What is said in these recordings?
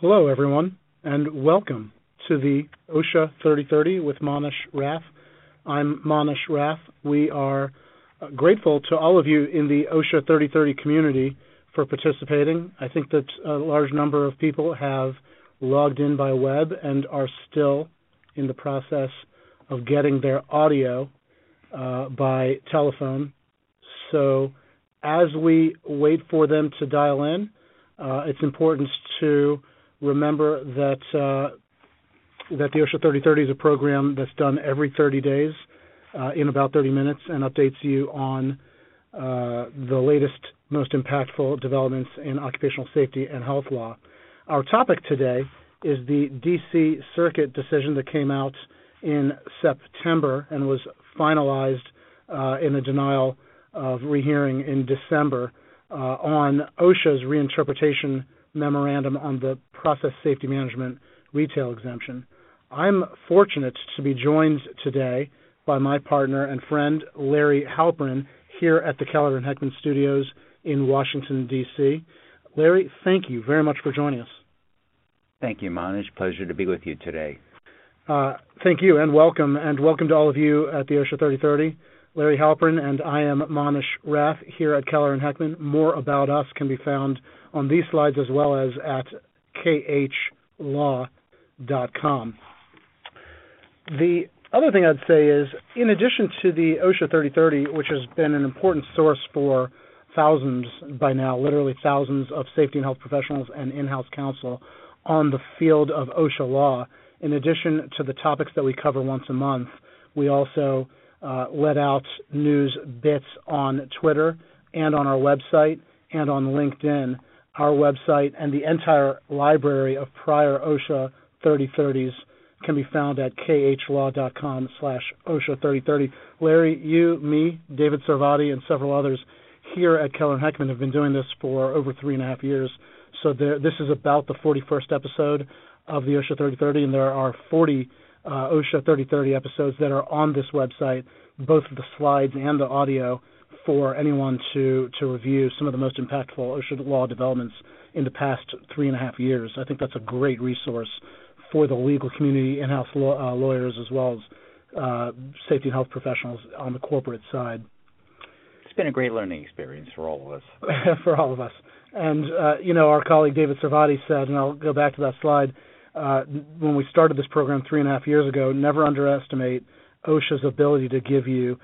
Hello, everyone, and welcome to the OSHA 3030 with Manesh Rath. I'm Manesh Rath. We are grateful to all of you in the OSHA 3030 community for participating. I think that a large number of people have logged in by web and are still in the process of getting their audio uh, by telephone. So, as we wait for them to dial in, uh, it's important to remember that uh, that the OSHA 3030 is a program that's done every 30 days uh, in about 30 minutes and updates you on uh, the latest, most impactful developments in occupational safety and health law. Our topic today is the DC Circuit decision that came out in September and was finalized uh, in a denial of rehearing in December uh, on OSHA's reinterpretation memorandum on the process safety management retail exemption. I'm fortunate to be joined today by my partner and friend Larry Halprin here at the Keller and Heckman Studios in Washington D.C. Larry, thank you very much for joining us. Thank you, Manesh. Pleasure to be with you today. Uh, thank you and welcome, and welcome to all of you at the OSHA 3030. Larry Halprin and I am Manesh Rath here at Keller and Heckman. More about us can be found on these slides as well as at khlaw.com. The other thing I'd say is, in addition to the OSHA 3030, which has been an important source for thousands by now, literally thousands of safety and health professionals and in-house counsel on the field of OSHA law, in addition to the topics that we cover once a month, we also uh, let out news bits on Twitter and on our website and on LinkedIn. Our website and the entire library of prior OSHA 3030s can be found at khlaw.com slash OSHA 3030. Larry, you, me, David Sarvadi, and several others here at Keller & Heckman have been doing this for over three and a half years. So there, this is about the 41st episode of the OSHA 3030, and there are 40 uh, OSHA 3030 episodes that are on this website, both the slides and the audio, for anyone to, to review some of the most impactful OSHA law developments in the past three and a half years. I think that's a great resource for the legal community, in-house law, uh, lawyers, as well as uh, safety and health professionals on the corporate side. It's been a great learning experience for all of us. for all of us. And, uh, you know, our colleague David Sarvadi said, and I'll go back to that slide, uh, when we started this program three and a half years ago, never underestimate OSHA's ability to give you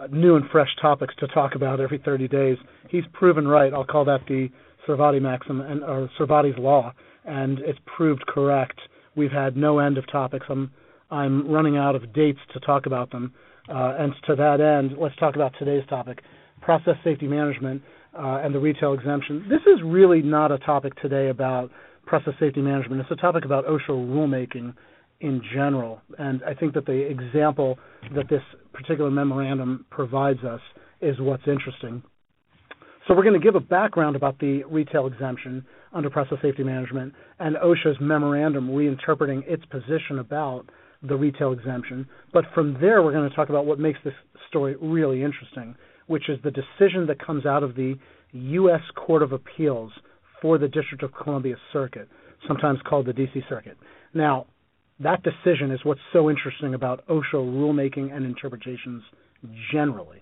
uh, new and fresh topics to talk about every 30 days. He's proven right. I'll call that the Sarvadi maxim and or Sarvadi's law, and it's proved correct. We've had no end of topics. I'm I'm running out of dates to talk about them. Uh, and to that end, let's talk about today's topic: process safety management uh, and the retail exemption. This is really not a topic today about process safety management. It's a topic about OSHA rulemaking in general. And I think that the example that this particular memorandum provides us is what's interesting. So we're going to give a background about the retail exemption under process safety management and OSHA's memorandum reinterpreting its position about the retail exemption. But from there, we're going to talk about what makes this story really interesting, which is the decision that comes out of the U.S. Court of Appeals for the District of Columbia Circuit, sometimes called the DC Circuit. Now, that decision is what's so interesting about OSHA rulemaking and interpretations generally.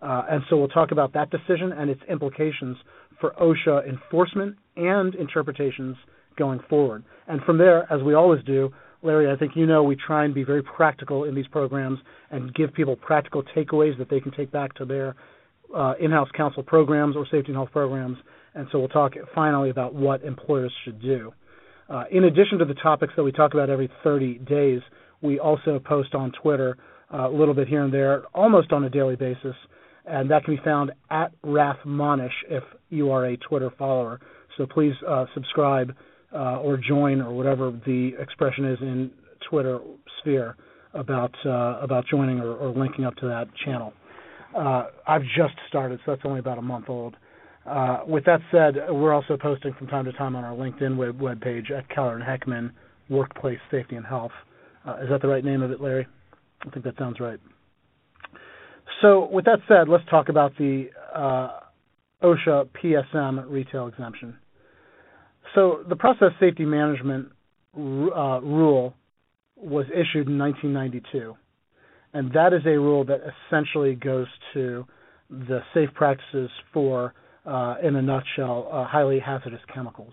Uh, and so we'll talk about that decision and its implications for OSHA enforcement and interpretations going forward. And from there, as we always do, Larry, I think you know we try and be very practical in these programs and give people practical takeaways that they can take back to their uh, in-house counsel programs or safety and health programs and so we'll talk finally about what employers should do. Uh, in addition to the topics that we talk about every 30 days, we also post on Twitter uh, a little bit here and there, almost on a daily basis, and that can be found at Rathmonish if you are a Twitter follower. So please uh, subscribe uh, or join or whatever the expression is in Twitter sphere about uh, about joining or, or, linking up to that channel. Uh, I've just started, so that's only about a month old. Uh, with that said, we're also posting from time to time on our LinkedIn web, web page at Keller and Heckman Workplace Safety and Health. Uh, is that the right name of it, Larry? I think that sounds right. So, with that said, let's talk about the uh, OSHA PSM retail exemption. So the process safety management uh, rule was issued in 1992, and that is a rule that essentially goes to the safe practices for, uh, in a nutshell, uh, highly hazardous chemicals,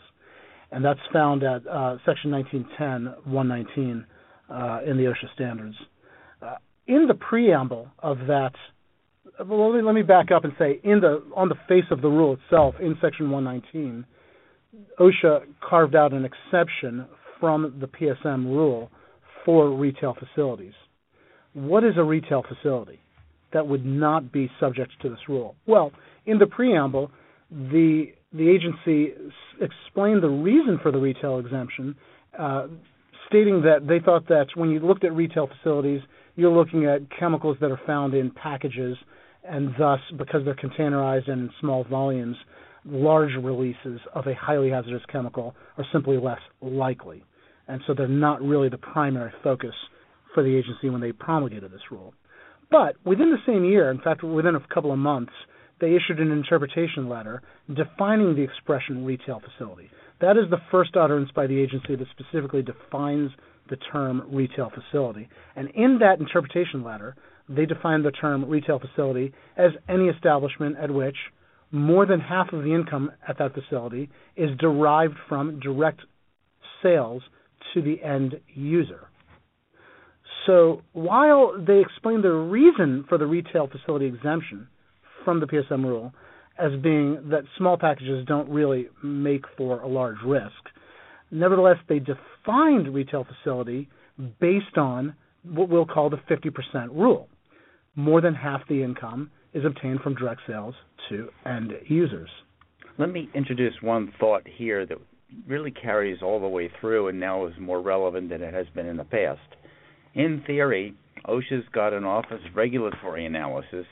and that's found at uh, Section 1910, 119 uh, in the OSHA standards. Uh, in the preamble of that, well, let me, let me back up and say, in the on the face of the rule itself, in Section 119 OSHA carved out an exception from the PSM rule for retail facilities. What is a retail facility that would not be subject to this rule? Well, in the preamble, the the agency explained the reason for the retail exemption, uh, stating that they thought that when you looked at retail facilities, you're looking at chemicals that are found in packages, and thus, because they're containerized and in small volumes, large releases of a highly hazardous chemical are simply less likely. And so they're not really the primary focus for the agency when they promulgated this rule. But within the same year, in fact, within a couple of months, they issued an interpretation letter defining the expression retail facility. That is the first utterance by the agency that specifically defines the term retail facility. And in that interpretation letter, they define the term retail facility as any establishment at which more than half of the income at that facility is derived from direct sales to the end user. So while they explain the reason for the retail facility exemption from the PSM rule as being that small packages don't really make for a large risk, nevertheless they defined retail facility based on what we'll call the 50% rule. More than half the income is obtained from direct sales to end users. Let me introduce one thought here that really carries all the way through and now is more relevant than it has been in the past. In theory, OSHA's got an Office of Regulatory Analysis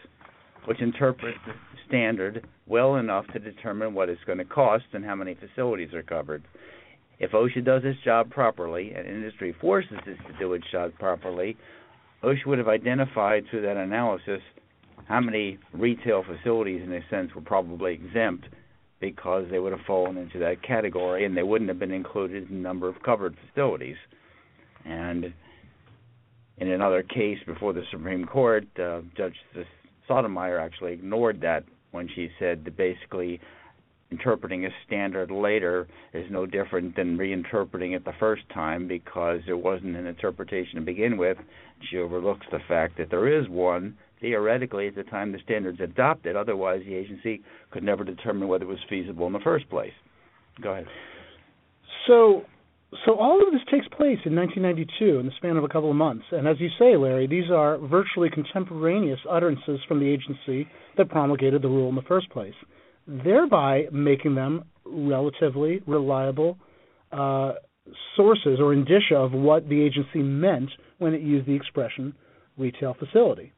which interprets the standard well enough to determine what it's going to cost and how many facilities are covered. If OSHA does its job properly and industry forces it to do its job properly, OSHA would have identified through that analysis how many retail facilities, in a sense, were probably exempt because they would have fallen into that category and they wouldn't have been included in the number of covered facilities. And in another case before the Supreme Court, uh, Judge Sotomayor actually ignored that when she said that basically interpreting a standard later is no different than reinterpreting it the first time because there wasn't an interpretation to begin with. She overlooks the fact that there is one theoretically at the time the standards adopted. Otherwise, the agency could never determine whether it was feasible in the first place. Go ahead. So, so all of this takes place in 1992 in the span of a couple of months. And as you say, Larry, these are virtually contemporaneous utterances from the agency that promulgated the rule in the first place, thereby making them relatively reliable uh, sources or indicia of what the agency meant when it used the expression retail facility.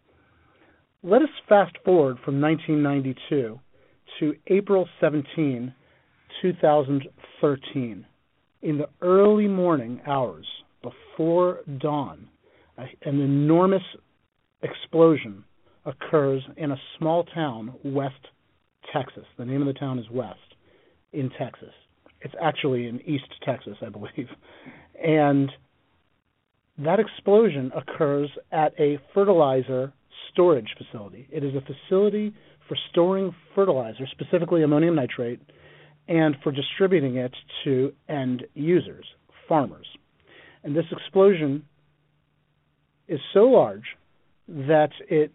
Let us fast forward from 1992 to April 17, 2013. In the early morning hours before dawn, an enormous explosion occurs in a small town, West Texas. The name of the town is West in Texas. It's actually in East Texas, I believe. And that explosion occurs at a fertilizer storage facility. It is a facility for storing fertilizer, specifically ammonium nitrate, and for distributing it to end users, farmers. And this explosion is so large that it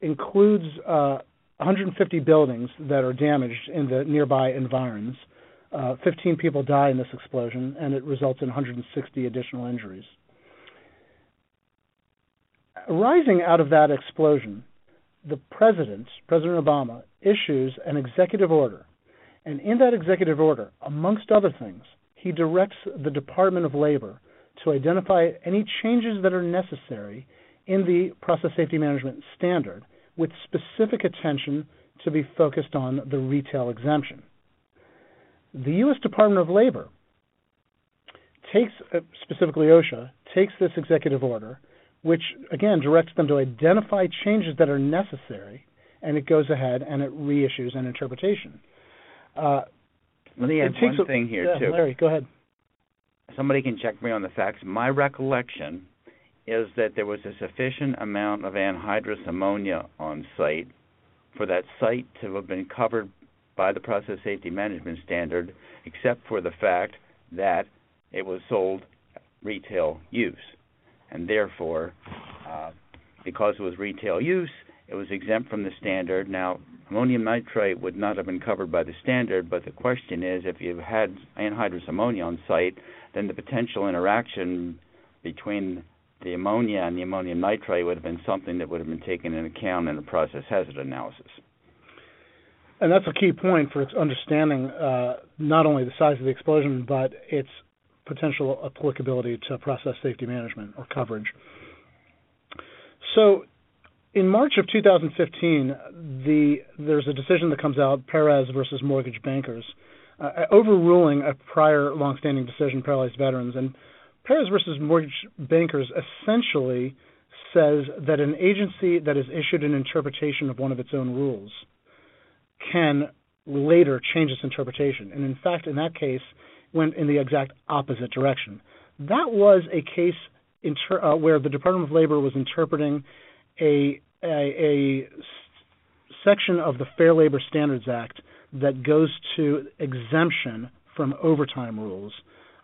includes uh, 150 buildings that are damaged in the nearby environs. Uh, 15 people die in this explosion, and it results in 160 additional injuries. Arising out of that explosion, the president, President Obama, issues an executive order. And in that executive order, amongst other things, he directs the Department of Labor to identify any changes that are necessary in the process safety management standard with specific attention to be focused on the retail exemption. The U.S. Department of Labor takes, uh, specifically OSHA, takes this executive order which again directs them to identify changes that are necessary, and it goes ahead and it reissues an interpretation. Uh, Let me add one a, thing here yeah, too. Larry, go ahead. Somebody can check me on the facts. My recollection is that there was a sufficient amount of anhydrous ammonia on site for that site to have been covered by the process safety management standard, except for the fact that it was sold retail use, and therefore, uh, because it was retail use, it was exempt from the standard. Now, ammonium nitrate would not have been covered by the standard, but the question is, if you had anhydrous ammonia on site, then the potential interaction between the ammonia and the ammonium nitrate would have been something that would have been taken into account in the process hazard analysis. And that's a key point for understanding uh, not only the size of the explosion, but its potential applicability to process safety management or coverage. So, in March of 2015, the, there's a decision that comes out, Perez versus Mortgage Bankers, uh, overruling a prior longstanding decision, Paralyzed Veterans. And Perez versus Mortgage Bankers essentially says that an agency that has issued an interpretation of one of its own rules can later change its interpretation. And in fact, in that case, went in the exact opposite direction. That was a case inter- uh, where the Department of Labor was interpreting a, a, a section of the Fair Labor Standards Act that goes to exemption from overtime rules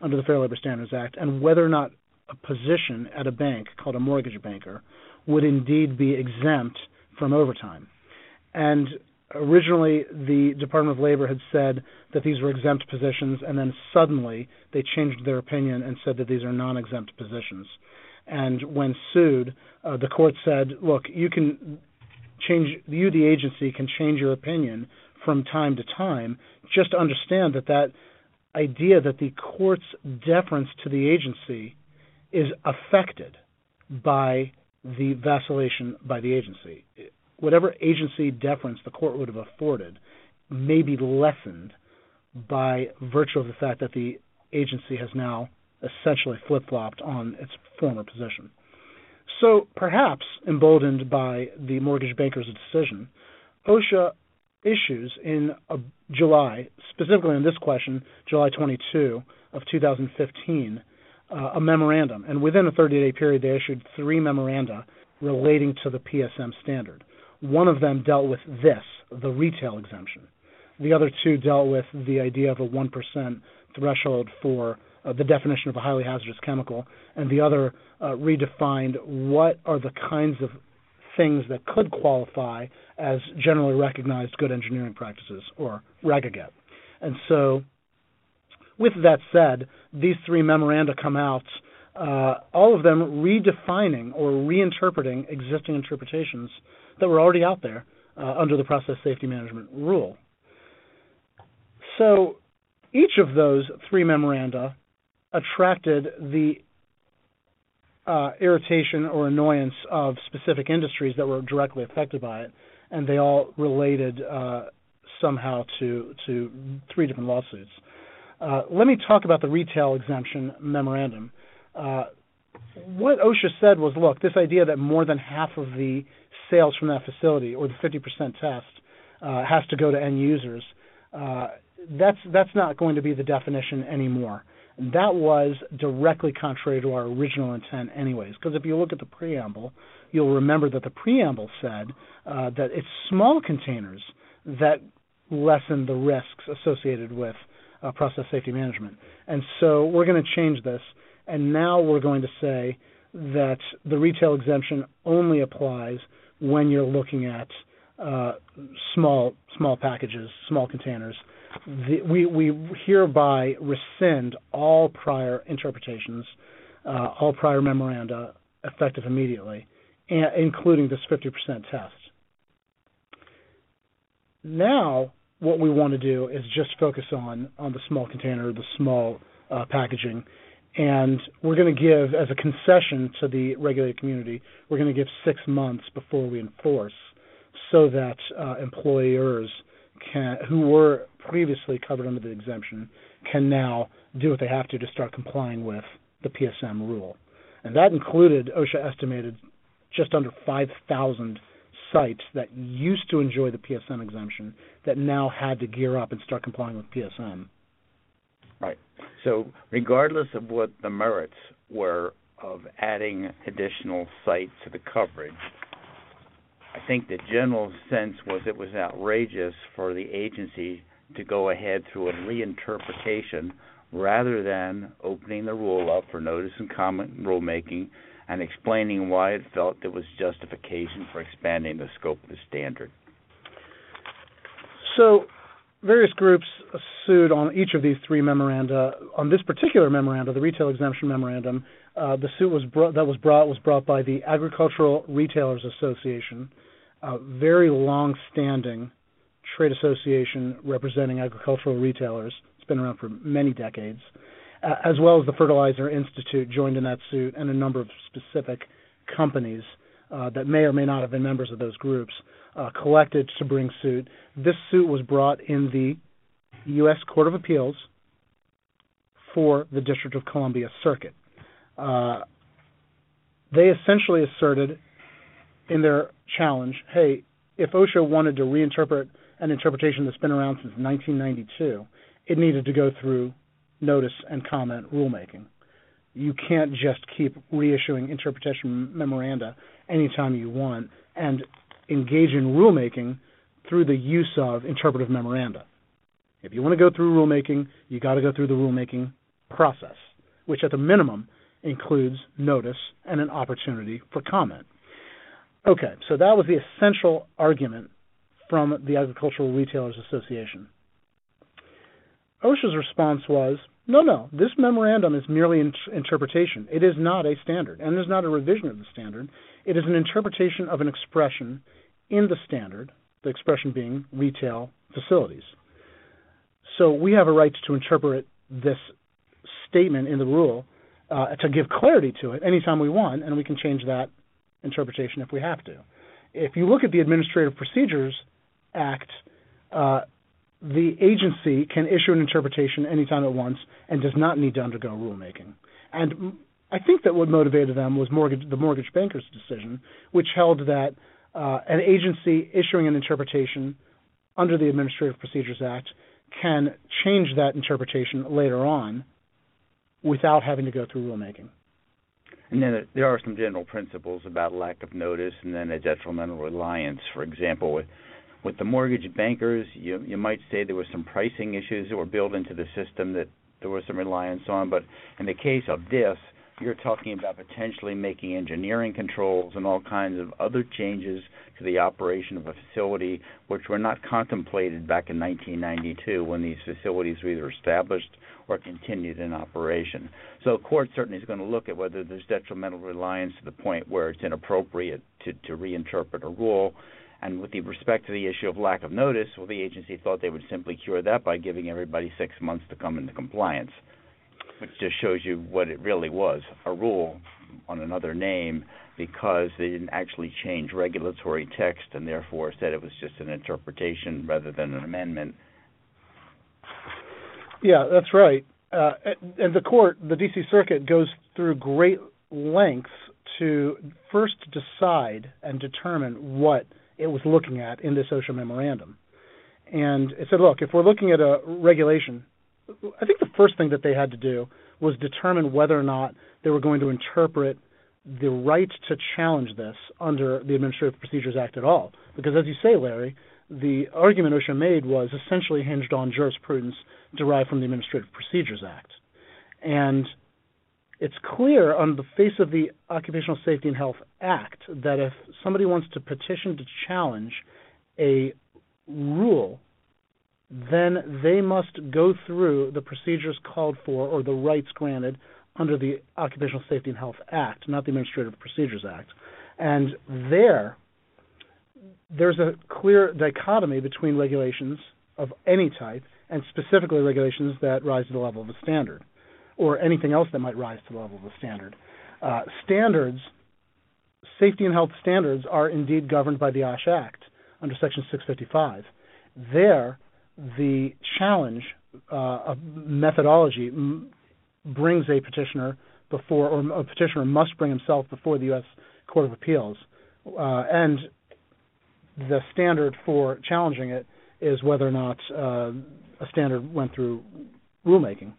under the Fair Labor Standards Act, and whether or not a position at a bank called a mortgage banker would indeed be exempt from overtime. And originally the Department of Labor had said that these were exempt positions, and then suddenly they changed their opinion and said that these are non-exempt positions. And when sued, uh, the court said, "Look, you can change. You, the agency, can change your opinion from time to time. Just understand that that idea that the court's deference to the agency is affected by the vacillation by the agency whatever agency deference the court would have afforded may be lessened by virtue of the fact that the agency has now essentially flip flopped on its former position. So, perhaps emboldened by the mortgage banker's decision, OSHA issues in uh, July, specifically on this question, July 22 of 2015, uh, a memorandum. And within a 30 day period, they issued three memoranda relating to the PSM standard. One of them dealt with this, the retail exemption. The other two dealt with the idea of a 1% threshold for uh, the definition of a highly hazardous chemical, and the other uh, redefined what are the kinds of things that could qualify as generally recognized good engineering practices, or RAGAGEP. And so, with that said, these three memoranda come out, uh, all of them redefining or reinterpreting existing interpretations that were already out there uh, under the process safety management rule. So each of those three memoranda attracted the uh, irritation or annoyance of specific industries that were directly affected by it, and they all related uh, somehow to to three different lawsuits. Uh, let me talk about the retail exemption memorandum. Uh, what OSHA said was, look, this idea that more than half of the sales from that facility or the 50% test uh, has to go to end users, uh, that's that's not going to be the definition anymore. That was directly contrary to our original intent, anyways. Because if you look at the preamble, you'll remember that the preamble said uh, that it's small containers that lessen the risks associated with uh, process safety management. And so we're going to change this, and now we're going to say that the retail exemption only applies when you're looking at uh, small small packages, small containers. The, we we hereby rescind all prior interpretations, uh, all prior memoranda effective immediately, and, including this 50% test. Now, what we want to do is just focus on on the small container, the small uh, packaging, and we're going to give, as a concession to the regulated community, we're going to give six months before we enforce, so that uh, employers can, who were previously covered under the exemption, can now do what they have to to start complying with the PSM rule. And that included, OSHA estimated, just under 5,000 sites that used to enjoy the PSM exemption that now had to gear up and start complying with PSM Right. So, regardless of what the merits were of adding additional sites to the coverage, I think the general sense was it was outrageous for the agency to go ahead through a reinterpretation rather than opening the rule up for notice and comment rulemaking and explaining why it felt there was justification for expanding the scope of the standard. So, various groups sued on each of these three memoranda. On this particular memoranda, the retail exemption memorandum, uh, the suit was brought, that was brought was brought by the Agricultural Retailers Association, a very long-standing trade association representing agricultural retailers. It's been around for many decades, uh, as well as the Fertilizer Institute joined in that suit, and a number of specific companies uh, that may or may not have been members of those groups uh, collected to bring suit. This suit was brought in the U.S. Court of Appeals for the District of Columbia Circuit. Uh, they essentially asserted in their challenge, hey, if OSHA wanted to reinterpret an interpretation that's been around since 1992, it needed to go through notice and comment rulemaking. You can't just keep reissuing interpretation memoranda anytime you want and engage in rulemaking through the use of interpretive memoranda. If you want to go through rulemaking, you got to go through the rulemaking process, which at the minimum includes notice and an opportunity for comment. Okay, so that was the essential argument from the Agricultural Retailers Association. OSHA's response was no, no, this memorandum is merely an interpretation. It is not a standard, and is not a revision of the standard. It is an interpretation of an expression in the standard, the expression being retail facilities. So we have a right to interpret this statement in the rule uh, to give clarity to it anytime we want, and we can change that interpretation if we have to. If you look at the Administrative Procedures Act, uh, the agency can issue an interpretation anytime it wants and does not need to undergo rulemaking. And I think that what motivated them was mortgage, the mortgage bankers' decision, which held that uh, an agency issuing an interpretation under the Administrative Procedures Act can change that interpretation later on without having to go through rulemaking. And then there are some general principles about lack of notice and then a detrimental reliance. For example, with with the mortgage bankers, you you might say there were some pricing issues that were built into the system that there was some reliance on. But in the case of this, you're talking about potentially making engineering controls and all kinds of other changes to the operation of a facility which were not contemplated back in 1992 when these facilities were either established or continued in operation. So the court certainly is going to look at whether there's detrimental reliance to the point where it's inappropriate to, to reinterpret a rule. And with respect to the issue of lack of notice, well, the agency thought they would simply cure that by giving everybody six months to come into compliance which just shows you what it really was a rule on another name because they didn't actually change regulatory text and therefore said it was just an interpretation rather than an amendment. Yeah, that's right. Uh, and the court, the D.C. Circuit, goes through great lengths to first decide and determine what it was looking at in this OSHA memorandum. And it said, look, if we're looking at a regulation I think the first thing that they had to do was determine whether or not they were going to interpret the right to challenge this under the Administrative Procedures Act at all. Because as you say, Larry, the argument OSHA made was essentially hinged on jurisprudence derived from the Administrative Procedures Act. And it's clear on the face of the Occupational Safety and Health Act that if somebody wants to petition to challenge a rule then they must go through the procedures called for or the rights granted under the Occupational Safety and Health Act, not the Administrative Procedures Act. And there, there's a clear dichotomy between regulations of any type and specifically regulations that rise to the level of a standard or anything else that might rise to the level of a standard. Uh, standards, safety and health standards, are indeed governed by the OSH Act under Section 655. There, the challenge uh, methodology m- brings a petitioner before, or a petitioner must bring himself before the U.S. Court of Appeals, uh, and the standard for challenging it is whether or not uh, a standard went through rulemaking.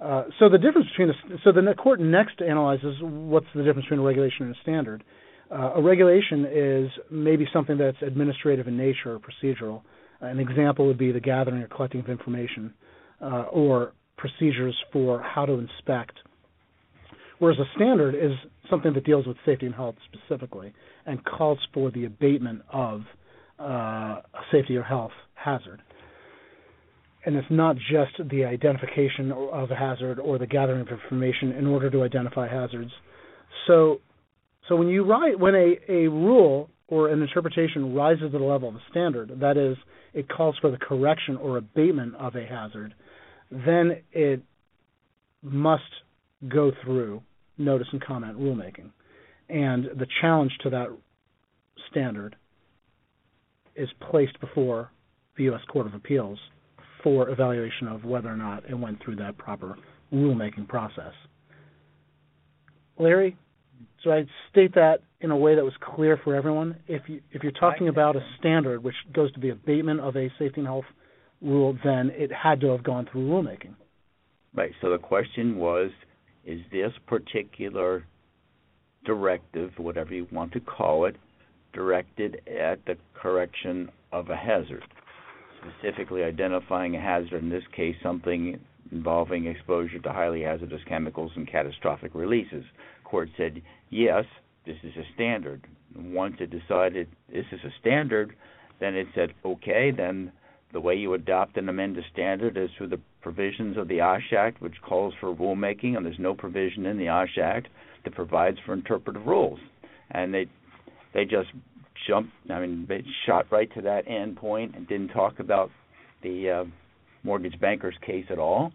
Uh, so the difference between a, so the court next analyzes what's the difference between a regulation and a standard. Uh, a regulation is maybe something that's administrative in nature or procedural. An example would be the gathering or collecting of information, uh, or procedures for how to inspect. Whereas a standard is something that deals with safety and health specifically and calls for the abatement of uh, a safety or health hazard. And it's not just the identification of a hazard or the gathering of information in order to identify hazards. So, so when you write when a, a rule or an interpretation rises to the level of a standard, that is, it calls for the correction or abatement of a hazard, then it must go through notice and comment rulemaking. And the challenge to that standard is placed before the U.S. Court of Appeals for evaluation of whether or not it went through that proper rulemaking process. Larry, so I state that in a way that was clear for everyone. If you if you're talking about a standard which goes to the abatement of a safety and health rule, then it had to have gone through rulemaking. Right. So the question was, is this particular directive, whatever you want to call it, directed at the correction of a hazard, specifically identifying a hazard, in this case, something involving exposure to highly hazardous chemicals and catastrophic releases. Court said, yes, this is a standard. Once it decided this is a standard, then it said, okay, then the way you adopt and amend a standard is through the provisions of the OSH Act, which calls for rulemaking, and there's no provision in the OSH Act that provides for interpretive rules. And they they just jumped, I mean, they shot right to that end point and didn't talk about the uh, mortgage banker's case at all,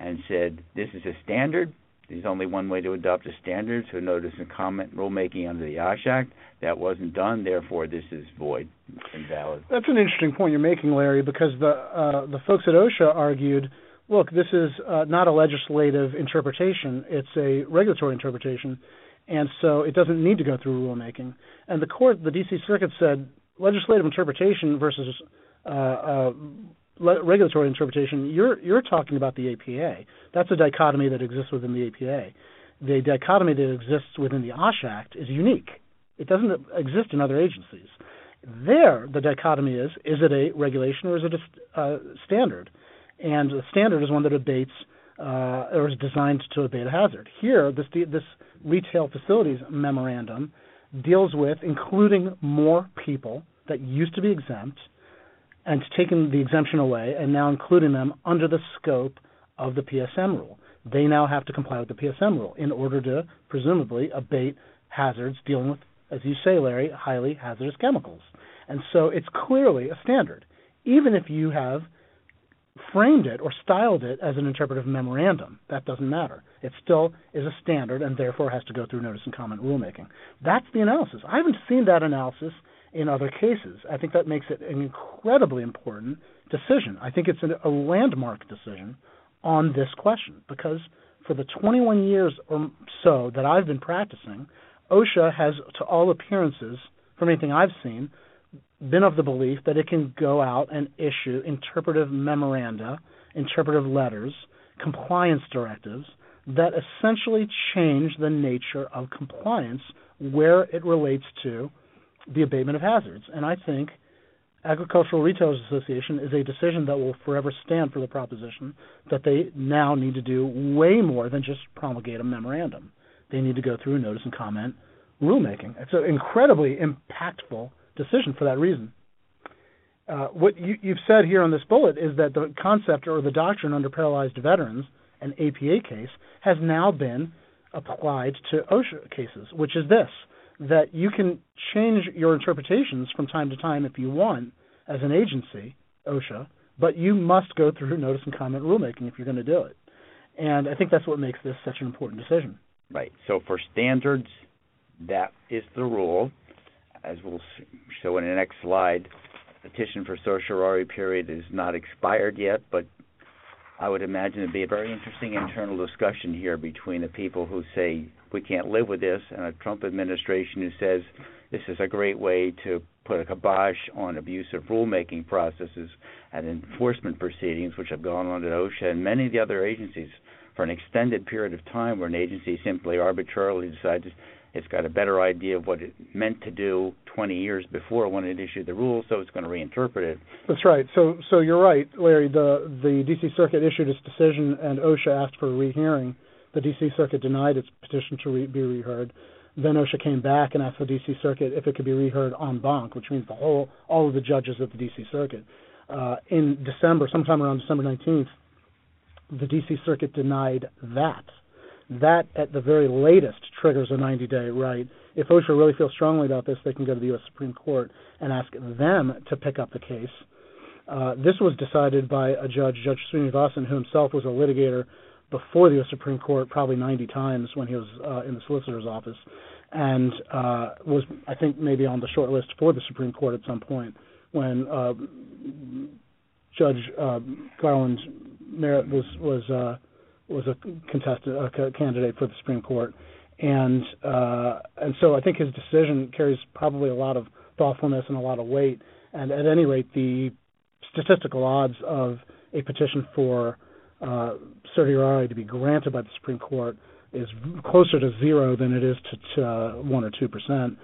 and said this is a standard. There's only one way to adopt a standard, so notice and comment rulemaking under the OSH Act. That wasn't done, therefore this is void, and invalid. That's an interesting point you're making, Larry, because the uh, the folks at OSHA argued, look, this is uh, not a legislative interpretation; it's a regulatory interpretation, and so it doesn't need to go through rulemaking. And the court, the D.C. Circuit, said legislative interpretation versus uh, uh regulatory interpretation, you're you're talking about the APA. That's a dichotomy that exists within the APA. The dichotomy that exists within the OSH Act is unique. It doesn't exist in other agencies. There, the dichotomy is: is it a regulation or is it a uh, standard? And the standard is one that abates uh, or is designed to abate a hazard. Here, this this retail facilities memorandum deals with including more people that used to be exempt and taking the exemption away and now including them under the scope of the PSM rule. They now have to comply with the PSM rule in order to presumably abate hazards dealing with, as you say, Larry, highly hazardous chemicals. And so it's clearly a standard, even if you have framed it or styled it as an interpretive memorandum. That doesn't matter. It still is a standard and therefore has to go through notice and comment rulemaking. That's the analysis. I haven't seen that analysis in other cases. I think that makes it an incredibly important decision. I think it's a landmark decision on this question because for the 21 years or so that I've been practicing, OSHA has, to all appearances, from anything I've seen, been of the belief that it can go out and issue interpretive memoranda, interpretive letters, compliance directives that essentially change the nature of compliance where it relates to the abatement of hazards. And I think Agricultural Retailers Association is a decision that will forever stand for the proposition that they now need to do way more than just promulgate a memorandum. They need to go through notice and comment rulemaking. It's an incredibly impactful decision for that reason. Uh, what you, have said here on this bullet is that the concept or the doctrine under paralyzed veterans, an APA case, has now been applied to OSHA cases, which is this that you can change your interpretations from time to time if you want as an agency, OSHA, but you must go through notice and comment rulemaking if you're going to do it. And I think that's what makes this such an important decision. Right. So for standards, that is the rule. As we'll show in the next slide, petition for certiorari period is not expired yet, but I would imagine it'd be a very interesting internal discussion here between the people who say we can't live with this and a Trump administration who says this is a great way to put a kibosh on abusive rulemaking processes and enforcement proceedings, which have gone on at OSHA and many of the other agencies for an extended period of time, where an agency simply arbitrarily decides it's got a better idea of what it meant to do 20 years before when it issued the rule, so it's going to reinterpret it. That's right. So, so you're right, Larry. The the D.C. Circuit issued its decision, and OSHA asked for a rehearing. The D.C. Circuit denied its petition to re- be reheard. Then OSHA came back and asked the D.C. Circuit if it could be reheard en banc, which means the whole all of the judges of the D.C. Circuit. Uh, in December, sometime around December 19th, the D.C. Circuit denied that. That, at the very latest, triggers a 90-day right. If OSHA really feels strongly about this, they can go to the U.S. Supreme Court and ask them to pick up the case. Uh, this was decided by a judge, Judge Srinivasan, who himself was a litigator before the U.S. Supreme Court probably 90 times when he was uh, in the solicitor's office, and uh, was I think maybe on the short list for the Supreme Court at some point when uh, Judge uh, Garland Merrick was was uh, was a contested a candidate for the Supreme Court, and uh, and so I think his decision carries probably a lot of thoughtfulness and a lot of weight. And at any rate, the statistical odds of a petition for uh, certiorari to be granted by the Supreme Court is closer to zero than it is to, to uh, one or two percent.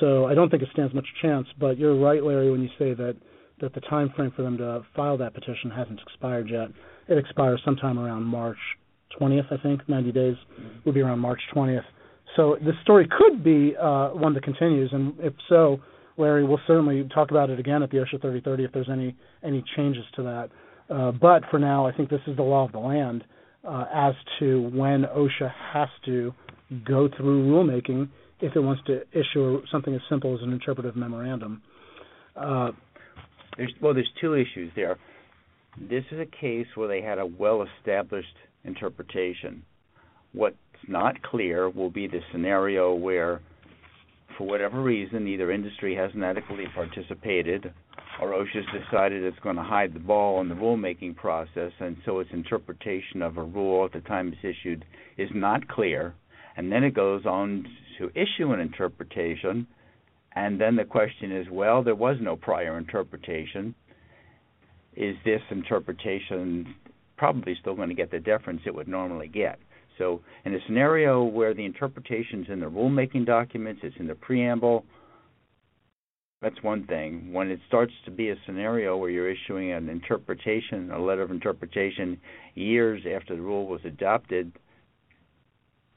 So I don't think it stands much chance. But you're right, Larry, when you say that that the time frame for them to file that petition hasn't expired yet. It expires sometime around March 20th, I think. 90 days would be around March 20th. So this story could be uh, one that continues, and if so, Larry, we'll certainly talk about it again at the OSHA 3030 if there's any any changes to that. Uh, but for now, I think this is the law of the land uh, as to when OSHA has to go through rulemaking if it wants to issue something as simple as an interpretive memorandum. Uh, there's, well, there's two issues there. This is a case where they had a well-established interpretation. What's not clear will be the scenario where, for whatever reason, either industry hasn't adequately participated or OSHA's decided it's going to hide the ball in the rulemaking process, and so its interpretation of a rule at the time it's issued is not clear. And then it goes on to issue an interpretation, and then the question is well, there was no prior interpretation. Is this interpretation probably still going to get the deference it would normally get? So, in a scenario where the interpretation is in the rulemaking documents, it's in the preamble, that's one thing. When it starts to be a scenario where you're issuing an interpretation, a letter of interpretation, years after the rule was adopted,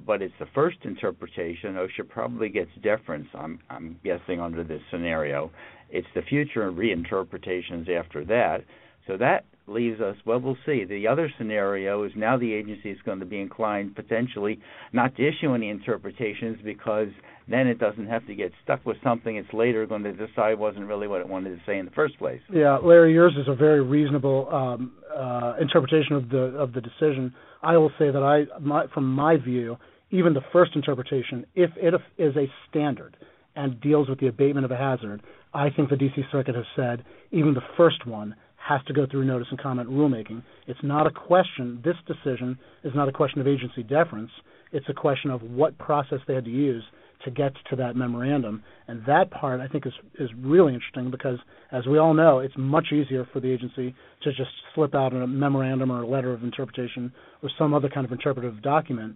but it's the first interpretation, OSHA probably gets deference. I'm, I'm guessing under this scenario. It's the future reinterpretations after that. So that leaves us, well, we'll see. The other scenario is now the agency is going to be inclined potentially not to issue any interpretations because then it doesn't have to get stuck with something it's later going to decide wasn't really what it wanted to say in the first place. Yeah, Larry, yours is a very reasonable um, uh, interpretation of the of the decision. I will say that I, my, from my view, even the first interpretation, if it is a standard and deals with the abatement of a hazard, I think the D.C. Circuit has said even the first one has to go through notice and comment rulemaking. It's not a question, this decision is not a question of agency deference. It's a question of what process they had to use to get to that memorandum. And that part I think is is really interesting because as we all know, it's much easier for the agency to just slip out a memorandum or a letter of interpretation or some other kind of interpretive document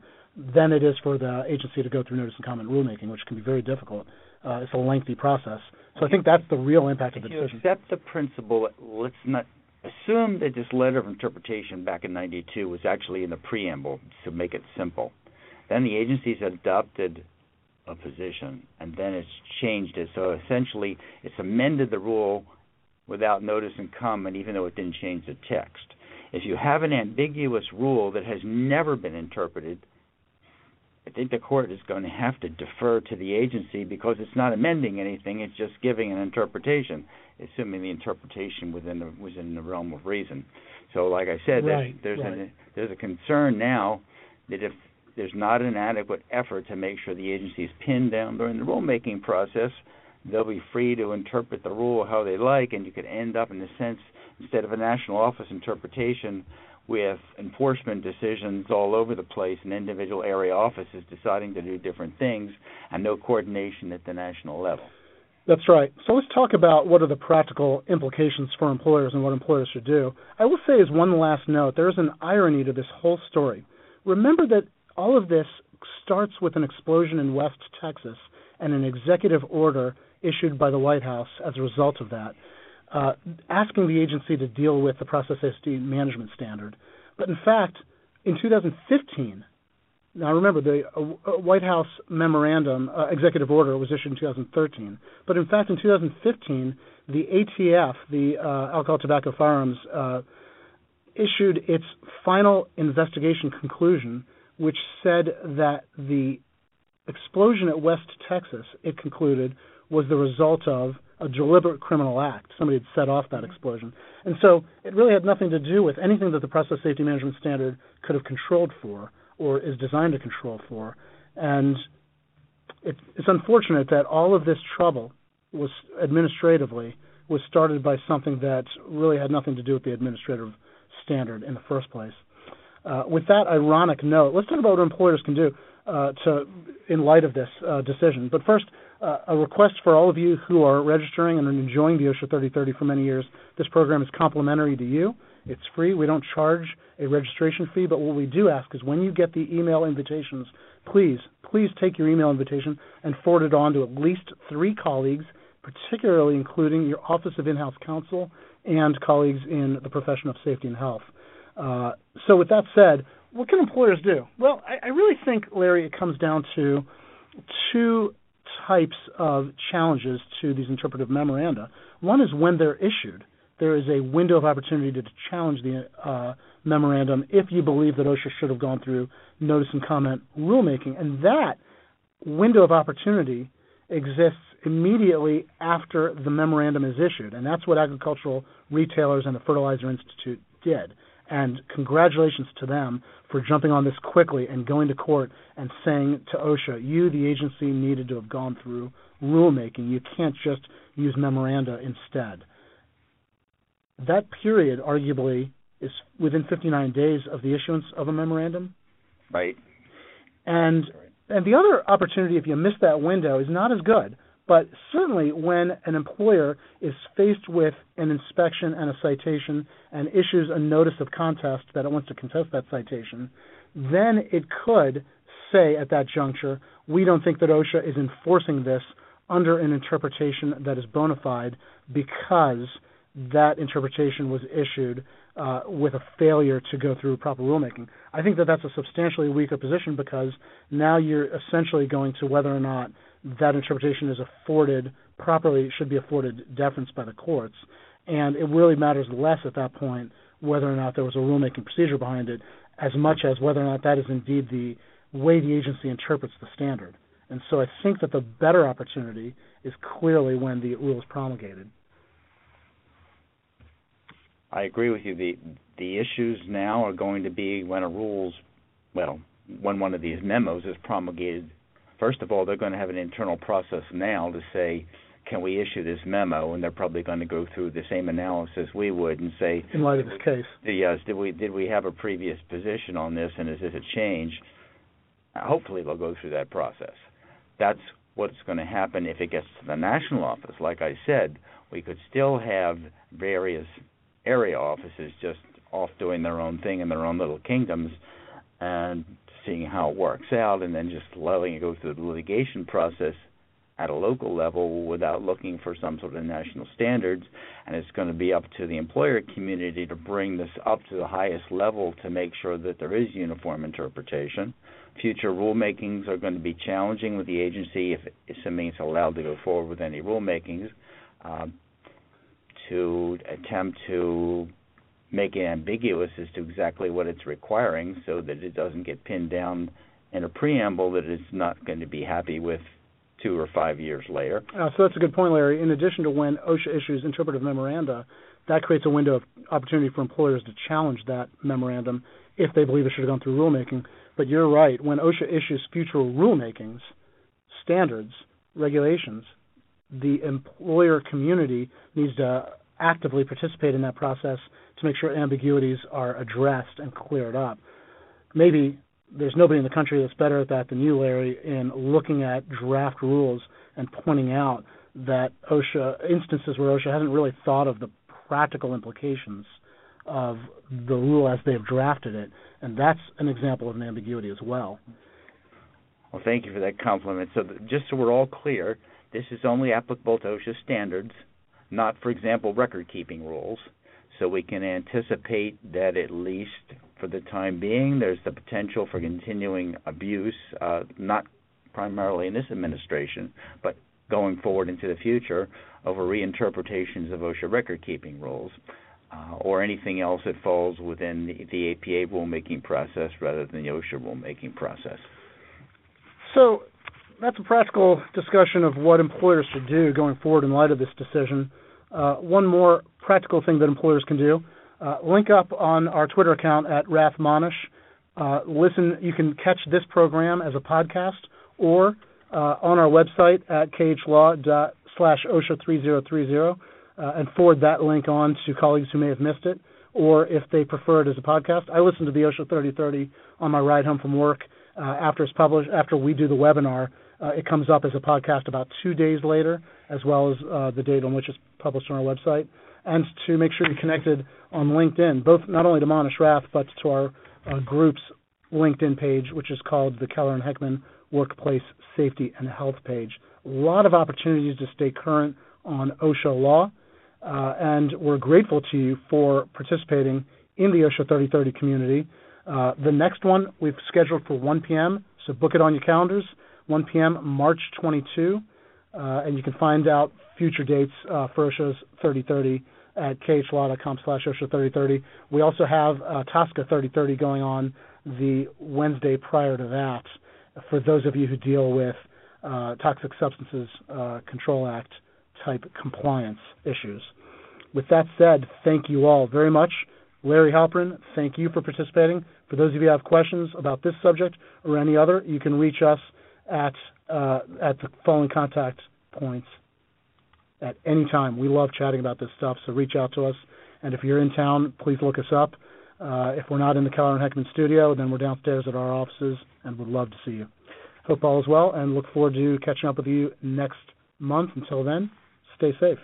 than it is for the agency to go through notice and comment rulemaking, which can be very difficult. Uh, it's a lengthy process. So I think that's the real impact of the decision. accept the principle, let's not assume that this letter of interpretation back in 92 was actually in the preamble to make it simple. Then the agencies adopted a position, and then it's changed it. So essentially, it's amended the rule without notice and comment, even though it didn't change the text. If you have an ambiguous rule that has never been interpreted, I think the court is going to have to defer to the agency because it's not amending anything; it's just giving an interpretation, assuming the interpretation within the within the realm of reason. So, like I said, right, there's there's, right. there's a concern now that if there's not an adequate effort to make sure the agency is pinned down during the rulemaking process, they'll be free to interpret the rule how they like, and you could end up, in a sense, instead of a national office interpretation, with enforcement decisions all over the place and individual area offices deciding to do different things, and no coordination at the national level. That's right. So let's talk about what are the practical implications for employers and what employers should do. I will say, as one last note, there is an irony to this whole story. Remember that all of this starts with an explosion in West Texas and an executive order issued by the White House as a result of that, uh, asking the agency to deal with the process safety management standard. But in fact, in 2015, now remember, the uh, uh, White House memorandum, uh, executive order, was issued in 2013. But in fact, in 2015, the ATF, the uh, Alcohol, Tobacco, Firearms, uh, issued its final investigation conclusion, which said that the explosion at West Texas, it concluded, was the result of a deliberate criminal act. Somebody had set off that explosion. And so it really had nothing to do with anything that the Process Safety Management Standard could have controlled for or is designed to control for. And it, it's unfortunate that all of this trouble was administratively was started by something that really had nothing to do with the administrative standard in the first place. Uh, with that ironic note, let's talk about what employers can do uh, to, in light of this uh, decision. But first, uh, a request for all of you who are registering and are enjoying the OSHA 3030 for many years. This program is complimentary to you. It's free. We don't charge a registration fee, but what we do ask is when you get the email invitations, please, please take your email invitation and forward it on to at least three colleagues, particularly including your Office of In-House Counsel and colleagues in the profession of safety and health. Uh, so with that said, what can employers do? Well, I, I really think, Larry, it comes down to two types of challenges to these interpretive memoranda. One is when they're issued there is a window of opportunity to challenge the uh, memorandum if you believe that OSHA should have gone through notice and comment rulemaking. And that window of opportunity exists immediately after the memorandum is issued. And that's what agricultural retailers and the Fertilizer Institute did. And congratulations to them for jumping on this quickly and going to court and saying to OSHA, you, the agency, needed to have gone through rulemaking. You can't just use memoranda instead that period arguably is within 59 days of the issuance of a memorandum. Right. And and the other opportunity, if you miss that window, is not as good. But certainly, when an employer is faced with an inspection and a citation and issues a notice of contest that it wants to contest that citation, then it could say at that juncture, we don't think that OSHA is enforcing this under an interpretation that is bona fide because that interpretation was issued uh, with a failure to go through proper rulemaking. I think that that's a substantially weaker position because now you're essentially going to whether or not that interpretation is afforded properly should be afforded deference by the courts, and it really matters less at that point whether or not there was a rulemaking procedure behind it, as much as whether or not that is indeed the way the agency interprets the standard. And so I think that the better opportunity is clearly when the rule is promulgated. I agree with you. The the issues now are going to be when a rules, well, when one of these memos is promulgated. First of all, they're going to have an internal process now to say, can we issue this memo? And they're probably going to go through the same analysis we would and say, in light of this case, yes, uh, did we did we have a previous position on this, and is this a change? Hopefully, they'll go through that process. That's what's going to happen if it gets to the national office. Like I said, we could still have various area offices just off doing their own thing in their own little kingdoms and seeing how it works out and then just letting it go through the litigation process at a local level without looking for some sort of national standards. And it's going to be up to the employer community to bring this up to the highest level to make sure that there is uniform interpretation. Future rulemakings are going to be challenging with the agency if assuming it's allowed to go forward with any rulemakings um, to attempt to make it ambiguous as to exactly what it's requiring so that it doesn't get pinned down in a preamble that it's not going to be happy with two or five years later. Uh, so that's a good point, Larry. In addition to when OSHA issues interpretive memoranda, that creates a window of opportunity for employers to challenge that memorandum if they believe it should have gone through rulemaking. But you're right. When OSHA issues future rulemakings, standards, regulations, the employer community needs to actively participate in that process to make sure ambiguities are addressed and cleared up. Maybe there's nobody in the country that's better at that than you, Larry, in looking at draft rules and pointing out that OSHA instances where OSHA hasn't really thought of the practical implications of the rule as they've drafted it, and that's an example of an ambiguity as well. Well, thank you for that compliment. So, just so we're all clear, this is only applicable to OSHA standards, not, for example, record keeping rules. So, we can anticipate that at least for the time being, there's the potential for continuing abuse, uh, not primarily in this administration, but going forward into the future over reinterpretations of OSHA record keeping rules. Uh, or anything else that falls within the, the APA rulemaking process rather than the OSHA rulemaking process. So that's a practical discussion of what employers should do going forward in light of this decision. Uh, one more practical thing that employers can do: uh, link up on our Twitter account at Rath Manesh. Uh, listen, you can catch this program as a podcast or uh, on our website at khlaw OSHA 3030 uh, and forward that link on to colleagues who may have missed it, or if they prefer it as a podcast. I listen to the OSHA 3030 on my ride home from work uh, after it's published. After we do the webinar, uh, it comes up as a podcast about two days later, as well as uh, the date on which it's published on our website. And to make sure you're connected on LinkedIn, both not only to Manesh Rath but to our uh, group's LinkedIn page, which is called the Keller and Heckman Workplace Safety and Health page. A lot of opportunities to stay current on OSHA law uh, and we're grateful to you for participating in the OSHA 3030 community. Uh, the next one we've scheduled for 1 p.m., so book it on your calendars. 1 p.m. March 22, uh, and you can find out future dates uh, for OSHA's 3030 at khlaw.com slash OSHA 3030. We also have uh, TSCA 3030 going on the Wednesday prior to that for those of you who deal with uh, Toxic Substances uh, Control Act type compliance issues. With that said, thank you all very much. Larry Halprin, thank you for participating. For those of you who have questions about this subject or any other, you can reach us at uh, at the following contact points at any time. We love chatting about this stuff, so reach out to us. And if you're in town, please look us up. Uh, if we're not in the Keller and Heckman studio, then we're downstairs at our offices, and would love to see you. Hope all is well, and look forward to catching up with you next month. Until then, stay safe.